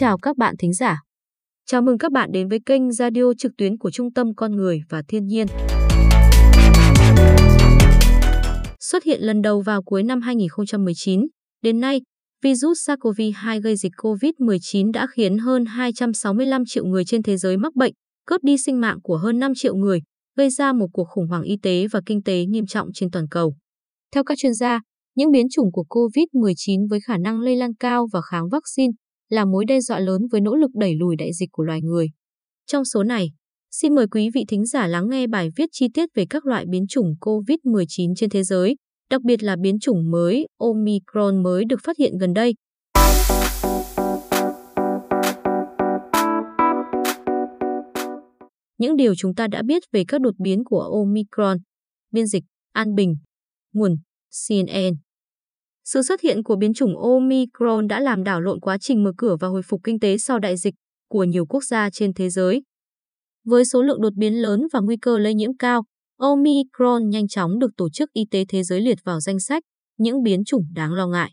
chào các bạn thính giả. Chào mừng các bạn đến với kênh radio trực tuyến của Trung tâm Con Người và Thiên nhiên. Xuất hiện lần đầu vào cuối năm 2019, đến nay, virus SARS-CoV-2 gây dịch COVID-19 đã khiến hơn 265 triệu người trên thế giới mắc bệnh, cướp đi sinh mạng của hơn 5 triệu người, gây ra một cuộc khủng hoảng y tế và kinh tế nghiêm trọng trên toàn cầu. Theo các chuyên gia, những biến chủng của COVID-19 với khả năng lây lan cao và kháng vaccine là mối đe dọa lớn với nỗ lực đẩy lùi đại dịch của loài người. Trong số này, xin mời quý vị thính giả lắng nghe bài viết chi tiết về các loại biến chủng COVID-19 trên thế giới, đặc biệt là biến chủng mới Omicron mới được phát hiện gần đây. Những điều chúng ta đã biết về các đột biến của Omicron. Biên dịch, An Bình. Nguồn, CNN. Sự xuất hiện của biến chủng Omicron đã làm đảo lộn quá trình mở cửa và hồi phục kinh tế sau đại dịch của nhiều quốc gia trên thế giới. Với số lượng đột biến lớn và nguy cơ lây nhiễm cao, Omicron nhanh chóng được Tổ chức Y tế Thế giới liệt vào danh sách những biến chủng đáng lo ngại.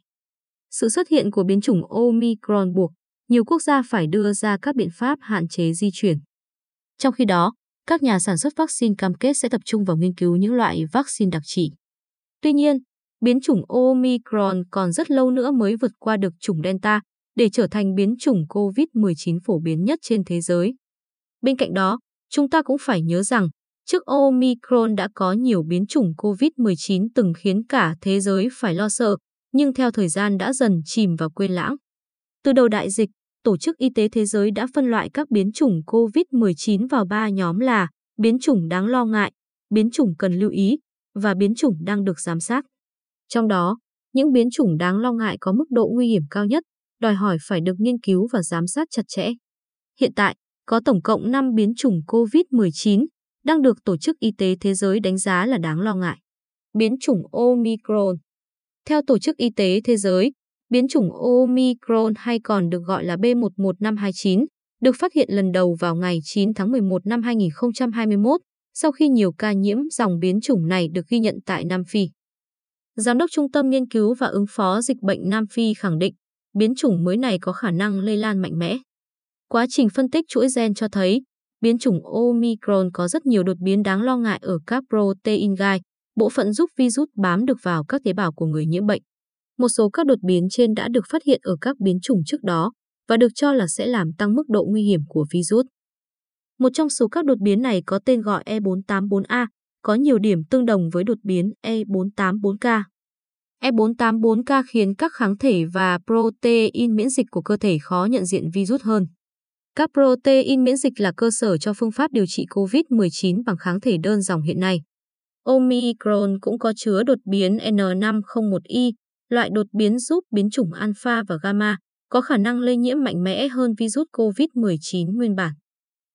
Sự xuất hiện của biến chủng Omicron buộc nhiều quốc gia phải đưa ra các biện pháp hạn chế di chuyển. Trong khi đó, các nhà sản xuất vaccine cam kết sẽ tập trung vào nghiên cứu những loại vaccine đặc trị. Tuy nhiên, biến chủng Omicron còn rất lâu nữa mới vượt qua được chủng Delta để trở thành biến chủng COVID-19 phổ biến nhất trên thế giới. Bên cạnh đó, chúng ta cũng phải nhớ rằng, trước Omicron đã có nhiều biến chủng COVID-19 từng khiến cả thế giới phải lo sợ, nhưng theo thời gian đã dần chìm vào quên lãng. Từ đầu đại dịch, Tổ chức Y tế Thế giới đã phân loại các biến chủng COVID-19 vào ba nhóm là biến chủng đáng lo ngại, biến chủng cần lưu ý và biến chủng đang được giám sát. Trong đó, những biến chủng đáng lo ngại có mức độ nguy hiểm cao nhất, đòi hỏi phải được nghiên cứu và giám sát chặt chẽ. Hiện tại, có tổng cộng 5 biến chủng COVID-19 đang được Tổ chức Y tế Thế giới đánh giá là đáng lo ngại. Biến chủng Omicron Theo Tổ chức Y tế Thế giới, biến chủng Omicron hay còn được gọi là B11529 được phát hiện lần đầu vào ngày 9 tháng 11 năm 2021 sau khi nhiều ca nhiễm dòng biến chủng này được ghi nhận tại Nam Phi. Giám đốc Trung tâm Nghiên cứu và ứng phó dịch bệnh Nam Phi khẳng định biến chủng mới này có khả năng lây lan mạnh mẽ. Quá trình phân tích chuỗi gen cho thấy biến chủng Omicron có rất nhiều đột biến đáng lo ngại ở các protein gai, bộ phận giúp virus bám được vào các tế bào của người nhiễm bệnh. Một số các đột biến trên đã được phát hiện ở các biến chủng trước đó và được cho là sẽ làm tăng mức độ nguy hiểm của virus. Một trong số các đột biến này có tên gọi E484A, có nhiều điểm tương đồng với đột biến E484K. E484K khiến các kháng thể và protein miễn dịch của cơ thể khó nhận diện virus hơn. Các protein miễn dịch là cơ sở cho phương pháp điều trị COVID-19 bằng kháng thể đơn dòng hiện nay. Omicron cũng có chứa đột biến N501Y, loại đột biến giúp biến chủng alpha và gamma, có khả năng lây nhiễm mạnh mẽ hơn virus COVID-19 nguyên bản.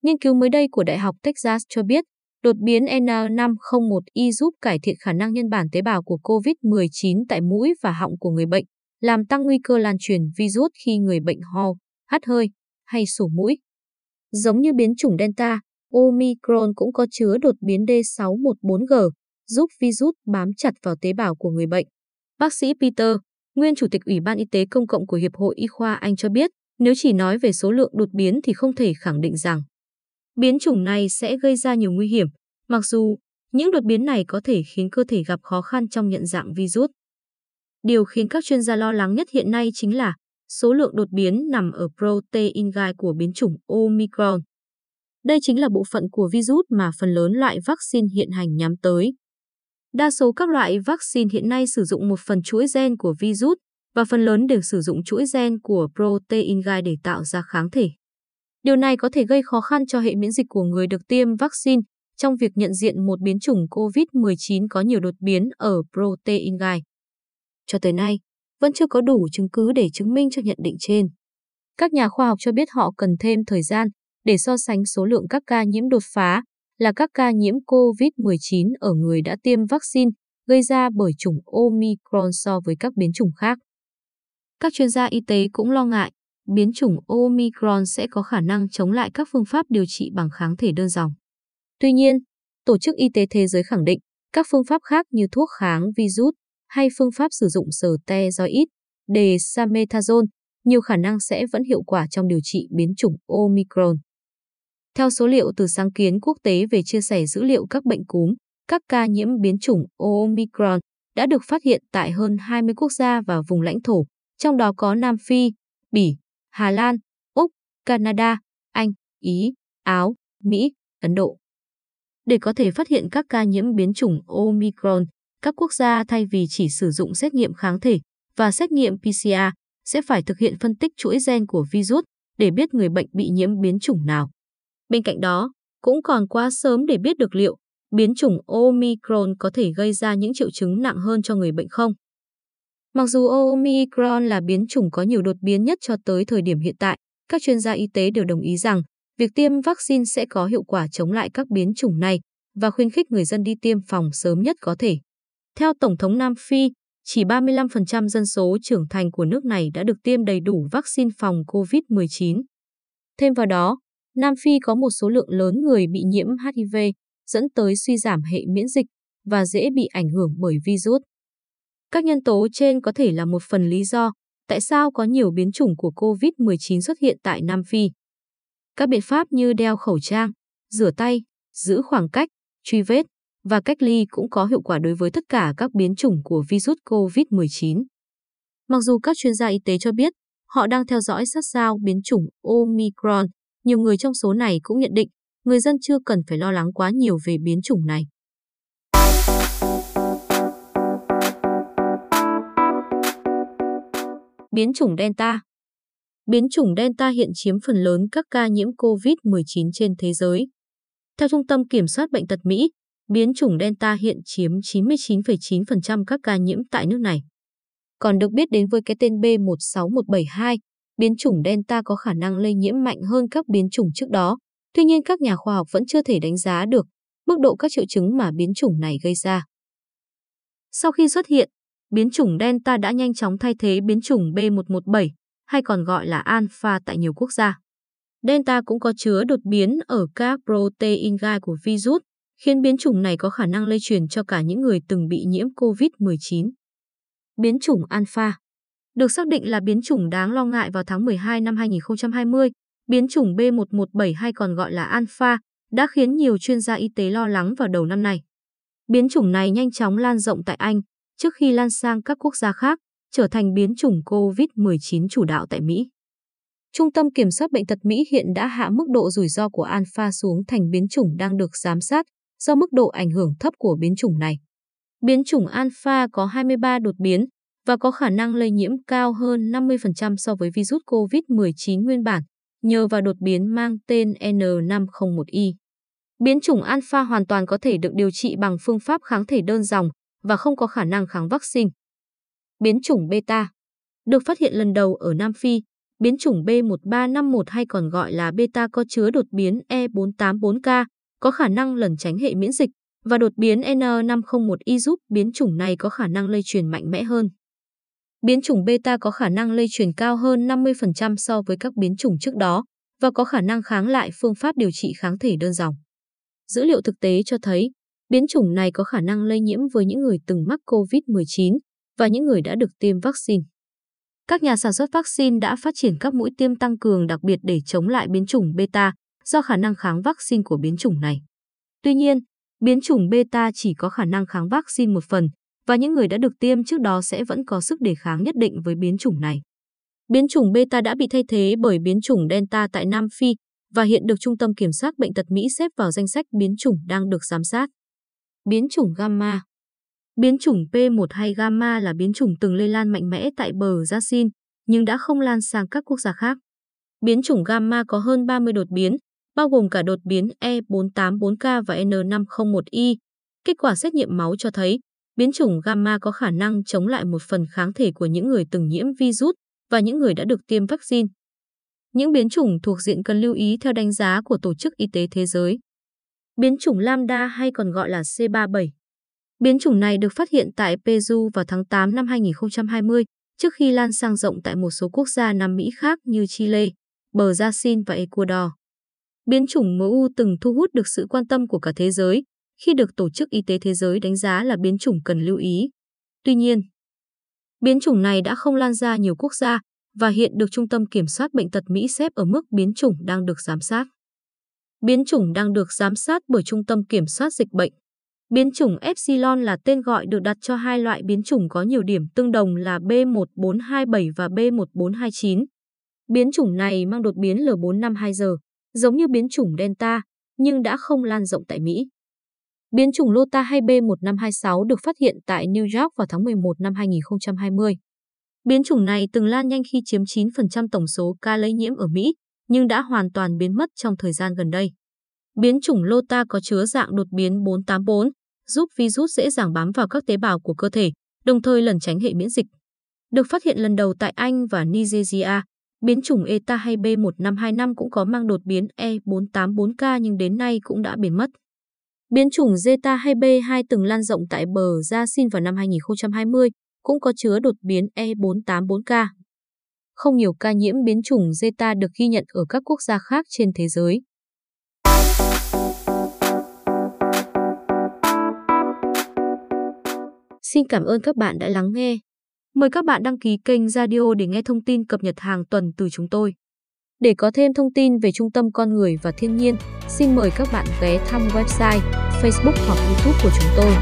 Nghiên cứu mới đây của Đại học Texas cho biết, đột biến N501Y giúp cải thiện khả năng nhân bản tế bào của COVID-19 tại mũi và họng của người bệnh, làm tăng nguy cơ lan truyền virus khi người bệnh ho, hắt hơi hay sổ mũi. Giống như biến chủng Delta, Omicron cũng có chứa đột biến D614G, giúp virus bám chặt vào tế bào của người bệnh. Bác sĩ Peter, nguyên chủ tịch Ủy ban Y tế Công cộng của Hiệp hội Y khoa Anh cho biết, nếu chỉ nói về số lượng đột biến thì không thể khẳng định rằng biến chủng này sẽ gây ra nhiều nguy hiểm, mặc dù những đột biến này có thể khiến cơ thể gặp khó khăn trong nhận dạng virus. Điều khiến các chuyên gia lo lắng nhất hiện nay chính là số lượng đột biến nằm ở protein gai của biến chủng Omicron. Đây chính là bộ phận của virus mà phần lớn loại vaccine hiện hành nhắm tới. Đa số các loại vaccine hiện nay sử dụng một phần chuỗi gen của virus và phần lớn đều sử dụng chuỗi gen của protein gai để tạo ra kháng thể. Điều này có thể gây khó khăn cho hệ miễn dịch của người được tiêm vaccine trong việc nhận diện một biến chủng COVID-19 có nhiều đột biến ở protein gai. Cho tới nay, vẫn chưa có đủ chứng cứ để chứng minh cho nhận định trên. Các nhà khoa học cho biết họ cần thêm thời gian để so sánh số lượng các ca nhiễm đột phá là các ca nhiễm COVID-19 ở người đã tiêm vaccine gây ra bởi chủng Omicron so với các biến chủng khác. Các chuyên gia y tế cũng lo ngại biến chủng Omicron sẽ có khả năng chống lại các phương pháp điều trị bằng kháng thể đơn dòng. Tuy nhiên, Tổ chức Y tế Thế giới khẳng định các phương pháp khác như thuốc kháng virus hay phương pháp sử dụng sờ te do ít, dexamethasone nhiều khả năng sẽ vẫn hiệu quả trong điều trị biến chủng Omicron. Theo số liệu từ sáng kiến quốc tế về chia sẻ dữ liệu các bệnh cúm, các ca nhiễm biến chủng Omicron đã được phát hiện tại hơn 20 quốc gia và vùng lãnh thổ, trong đó có Nam Phi, Bỉ, Hà Lan, Úc, Canada, Anh, Ý, Áo, Mỹ, Ấn Độ. Để có thể phát hiện các ca nhiễm biến chủng Omicron, các quốc gia thay vì chỉ sử dụng xét nghiệm kháng thể và xét nghiệm PCR sẽ phải thực hiện phân tích chuỗi gen của virus để biết người bệnh bị nhiễm biến chủng nào. Bên cạnh đó, cũng còn quá sớm để biết được liệu biến chủng Omicron có thể gây ra những triệu chứng nặng hơn cho người bệnh không. Mặc dù Omicron là biến chủng có nhiều đột biến nhất cho tới thời điểm hiện tại, các chuyên gia y tế đều đồng ý rằng việc tiêm vaccine sẽ có hiệu quả chống lại các biến chủng này và khuyến khích người dân đi tiêm phòng sớm nhất có thể. Theo Tổng thống Nam Phi, chỉ 35% dân số trưởng thành của nước này đã được tiêm đầy đủ vaccine phòng COVID-19. Thêm vào đó, Nam Phi có một số lượng lớn người bị nhiễm HIV, dẫn tới suy giảm hệ miễn dịch và dễ bị ảnh hưởng bởi virus. Các nhân tố trên có thể là một phần lý do tại sao có nhiều biến chủng của COVID-19 xuất hiện tại Nam Phi. Các biện pháp như đeo khẩu trang, rửa tay, giữ khoảng cách, truy vết và cách ly cũng có hiệu quả đối với tất cả các biến chủng của virus COVID-19. Mặc dù các chuyên gia y tế cho biết họ đang theo dõi sát sao biến chủng Omicron, nhiều người trong số này cũng nhận định người dân chưa cần phải lo lắng quá nhiều về biến chủng này. Biến chủng Delta Biến chủng Delta hiện chiếm phần lớn các ca nhiễm COVID-19 trên thế giới. Theo Trung tâm Kiểm soát Bệnh tật Mỹ, biến chủng Delta hiện chiếm 99,9% các ca nhiễm tại nước này. Còn được biết đến với cái tên B16172, biến chủng Delta có khả năng lây nhiễm mạnh hơn các biến chủng trước đó. Tuy nhiên các nhà khoa học vẫn chưa thể đánh giá được mức độ các triệu chứng mà biến chủng này gây ra. Sau khi xuất hiện, biến chủng Delta đã nhanh chóng thay thế biến chủng B117, hay còn gọi là Alpha tại nhiều quốc gia. Delta cũng có chứa đột biến ở các protein gai của virus, khiến biến chủng này có khả năng lây truyền cho cả những người từng bị nhiễm COVID-19. Biến chủng Alpha được xác định là biến chủng đáng lo ngại vào tháng 12 năm 2020. Biến chủng B117 hay còn gọi là Alpha đã khiến nhiều chuyên gia y tế lo lắng vào đầu năm nay. Biến chủng này nhanh chóng lan rộng tại Anh trước khi lan sang các quốc gia khác, trở thành biến chủng COVID-19 chủ đạo tại Mỹ. Trung tâm Kiểm soát Bệnh tật Mỹ hiện đã hạ mức độ rủi ro của Alpha xuống thành biến chủng đang được giám sát do mức độ ảnh hưởng thấp của biến chủng này. Biến chủng Alpha có 23 đột biến và có khả năng lây nhiễm cao hơn 50% so với virus COVID-19 nguyên bản, nhờ vào đột biến mang tên N501Y. Biến chủng Alpha hoàn toàn có thể được điều trị bằng phương pháp kháng thể đơn dòng và không có khả năng kháng vaccine. Biến chủng Beta được phát hiện lần đầu ở Nam Phi, biến chủng B1351 hay còn gọi là Beta có chứa đột biến E484K, có khả năng lẩn tránh hệ miễn dịch và đột biến N501Y giúp biến chủng này có khả năng lây truyền mạnh mẽ hơn. Biến chủng beta có khả năng lây truyền cao hơn 50% so với các biến chủng trước đó và có khả năng kháng lại phương pháp điều trị kháng thể đơn dòng. Dữ liệu thực tế cho thấy, biến chủng này có khả năng lây nhiễm với những người từng mắc COVID-19 và những người đã được tiêm vaccine. Các nhà sản xuất vaccine đã phát triển các mũi tiêm tăng cường đặc biệt để chống lại biến chủng beta do khả năng kháng vaccine của biến chủng này. Tuy nhiên, biến chủng beta chỉ có khả năng kháng vaccine một phần và những người đã được tiêm trước đó sẽ vẫn có sức đề kháng nhất định với biến chủng này. Biến chủng beta đã bị thay thế bởi biến chủng delta tại Nam Phi và hiện được Trung tâm Kiểm soát Bệnh tật Mỹ xếp vào danh sách biến chủng đang được giám sát. Biến chủng gamma Biến chủng P1 hay gamma là biến chủng từng lây lan mạnh mẽ tại bờ Gia nhưng đã không lan sang các quốc gia khác. Biến chủng gamma có hơn 30 đột biến, bao gồm cả đột biến E484K và N501Y. Kết quả xét nghiệm máu cho thấy biến chủng gamma có khả năng chống lại một phần kháng thể của những người từng nhiễm virus và những người đã được tiêm vaccine. Những biến chủng thuộc diện cần lưu ý theo đánh giá của Tổ chức Y tế Thế giới. Biến chủng Lambda hay còn gọi là C37. Biến chủng này được phát hiện tại Peru vào tháng 8 năm 2020 trước khi lan sang rộng tại một số quốc gia Nam Mỹ khác như Chile, bờ và Ecuador. Biến chủng MU từng thu hút được sự quan tâm của cả thế giới khi được Tổ chức Y tế Thế giới đánh giá là biến chủng cần lưu ý. Tuy nhiên, biến chủng này đã không lan ra nhiều quốc gia và hiện được Trung tâm Kiểm soát Bệnh tật Mỹ xếp ở mức biến chủng đang được giám sát. Biến chủng đang được giám sát bởi Trung tâm Kiểm soát Dịch bệnh. Biến chủng Epsilon là tên gọi được đặt cho hai loại biến chủng có nhiều điểm tương đồng là B1427 và B1429. Biến chủng này mang đột biến L452G, giống như biến chủng Delta, nhưng đã không lan rộng tại Mỹ. Biến chủng Lota hay B1526 được phát hiện tại New York vào tháng 11 năm 2020. Biến chủng này từng lan nhanh khi chiếm 9% tổng số ca lây nhiễm ở Mỹ, nhưng đã hoàn toàn biến mất trong thời gian gần đây. Biến chủng Lota có chứa dạng đột biến 484, giúp virus dễ dàng bám vào các tế bào của cơ thể, đồng thời lẩn tránh hệ miễn dịch. Được phát hiện lần đầu tại Anh và Nigeria, biến chủng ETA hay B1525 cũng có mang đột biến E484K nhưng đến nay cũng đã biến mất. Biến chủng Zeta hay B2 từng lan rộng tại bờ Gia Xin vào năm 2020, cũng có chứa đột biến E484K. Không nhiều ca nhiễm biến chủng Zeta được ghi nhận ở các quốc gia khác trên thế giới. Xin cảm ơn các bạn đã lắng nghe. Mời các bạn đăng ký kênh Radio để nghe thông tin cập nhật hàng tuần từ chúng tôi. Để có thêm thông tin về Trung tâm Con Người và Thiên nhiên, xin mời các bạn ghé thăm website, Facebook hoặc YouTube của chúng tôi.